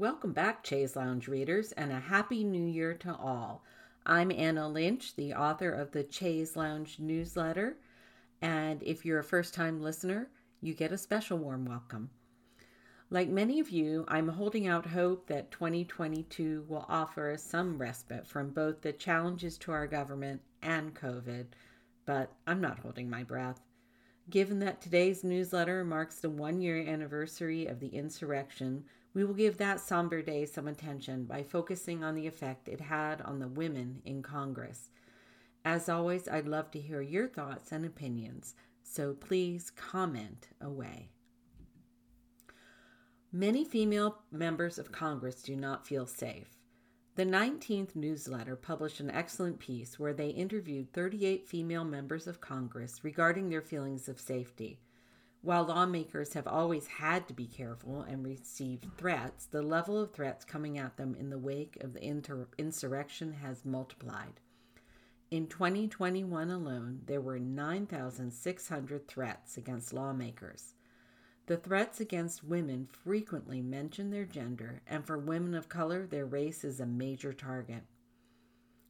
Welcome back, Chaise Lounge readers, and a happy new year to all. I'm Anna Lynch, the author of the Chaise Lounge newsletter, and if you're a first time listener, you get a special warm welcome. Like many of you, I'm holding out hope that 2022 will offer us some respite from both the challenges to our government and COVID, but I'm not holding my breath. Given that today's newsletter marks the one year anniversary of the insurrection, we will give that somber day some attention by focusing on the effect it had on the women in Congress. As always, I'd love to hear your thoughts and opinions, so please comment away. Many female members of Congress do not feel safe. The 19th newsletter published an excellent piece where they interviewed 38 female members of Congress regarding their feelings of safety. While lawmakers have always had to be careful and receive threats, the level of threats coming at them in the wake of the inter- insurrection has multiplied. In 2021 alone, there were 9,600 threats against lawmakers. The threats against women frequently mention their gender, and for women of color, their race is a major target.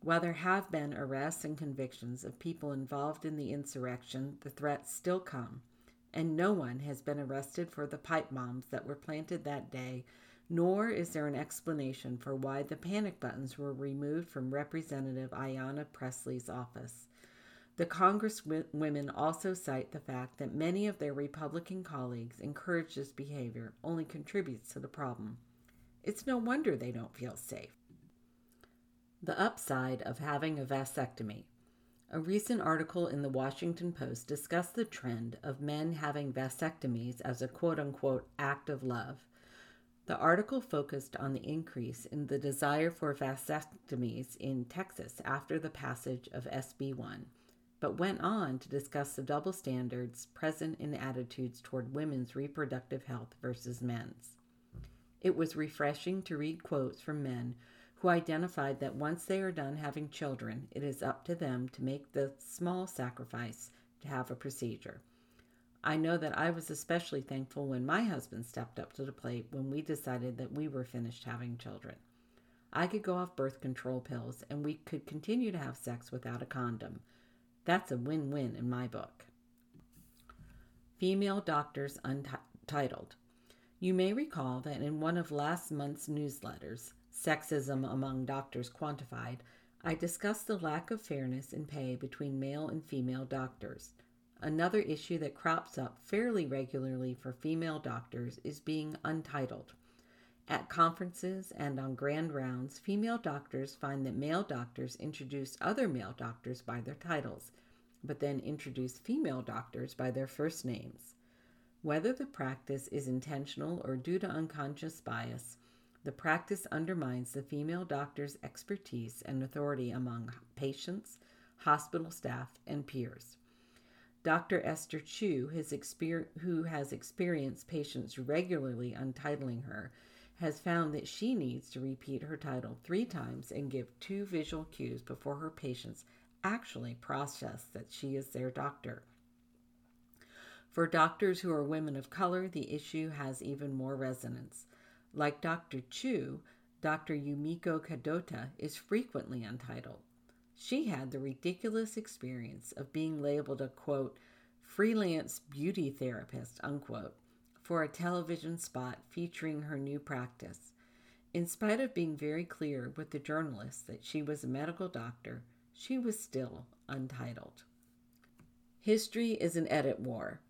While there have been arrests and convictions of people involved in the insurrection, the threats still come, and no one has been arrested for the pipe bombs that were planted that day, nor is there an explanation for why the panic buttons were removed from Representative Ayanna Pressley's office. The Congresswomen also cite the fact that many of their Republican colleagues encourage this behavior only contributes to the problem. It's no wonder they don't feel safe. The upside of having a vasectomy. A recent article in the Washington Post discussed the trend of men having vasectomies as a quote unquote act of love. The article focused on the increase in the desire for vasectomies in Texas after the passage of SB 1 but went on to discuss the double standards present in attitudes toward women's reproductive health versus men's. It was refreshing to read quotes from men who identified that once they are done having children, it is up to them to make the small sacrifice to have a procedure. I know that I was especially thankful when my husband stepped up to the plate when we decided that we were finished having children. I could go off birth control pills and we could continue to have sex without a condom that's a win win in my book. Female Doctors Untitled. You may recall that in one of last month's newsletters, Sexism Among Doctors Quantified, I discussed the lack of fairness in pay between male and female doctors. Another issue that crops up fairly regularly for female doctors is being untitled. At conferences and on grand rounds, female doctors find that male doctors introduce other male doctors by their titles, but then introduce female doctors by their first names. Whether the practice is intentional or due to unconscious bias, the practice undermines the female doctor's expertise and authority among patients, hospital staff, and peers. Dr. Esther Choo, exper- who has experienced patients regularly untitling her, has found that she needs to repeat her title three times and give two visual cues before her patients actually process that she is their doctor. For doctors who are women of color, the issue has even more resonance. Like Dr. Choo, Dr. Yumiko Kadota is frequently untitled. She had the ridiculous experience of being labeled a quote, freelance beauty therapist, unquote, for a television spot featuring her new practice. In spite of being very clear with the journalists that she was a medical doctor, she was still untitled. History is an edit war.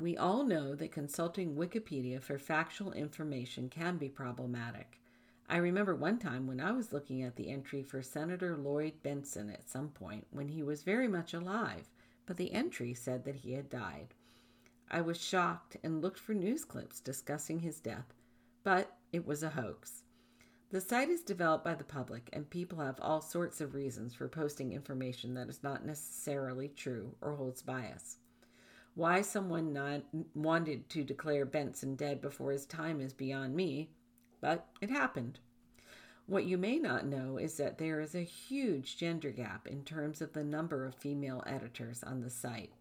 We all know that consulting Wikipedia for factual information can be problematic. I remember one time when I was looking at the entry for Senator Lloyd Bentsen at some point when he was very much alive, but the entry said that he had died. I was shocked and looked for news clips discussing his death, but it was a hoax. The site is developed by the public, and people have all sorts of reasons for posting information that is not necessarily true or holds bias. Why someone not wanted to declare Bentsen dead before his time is beyond me, but it happened. What you may not know is that there is a huge gender gap in terms of the number of female editors on the site.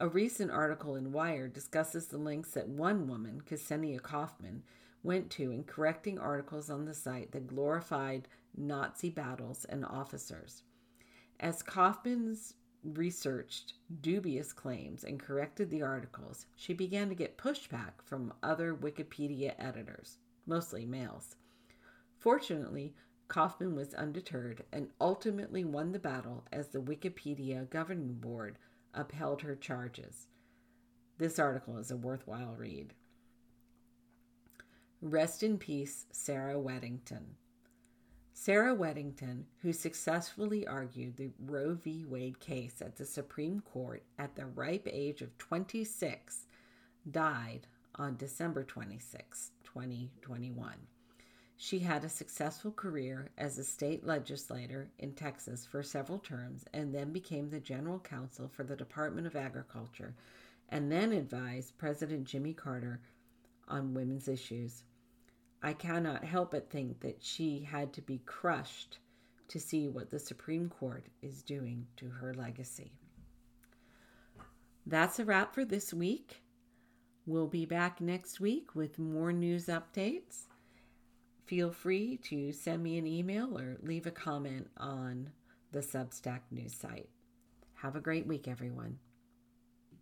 A recent article in Wired discusses the lengths that one woman, Ksenia Coffman, went to in correcting articles on the site that glorified Nazi battles and officers. As Coffman's researched dubious claims and corrected the articles, she began to get pushback from other Wikipedia editors, mostly males. Fortunately, Kaufman was undeterred and ultimately won the battle as the Wikipedia governing board upheld her charges. This article is a worthwhile read. Rest in peace, Sarah Weddington. Sarah Weddington, who successfully argued the Roe v. Wade case at the Supreme Court at the ripe age of 26, died on December 26, 2021. She had a successful career as a state legislator in Texas for several terms and then became the general counsel for the Department of Agriculture and then advised President Jimmy Carter on women's issues. I cannot help but think that she had to be crushed to see what the Supreme Court is doing to her legacy. That's a wrap for this week. We'll be back next week with more news updates. Feel free to send me an email or leave a comment on the Substack news site. Have a great week, everyone.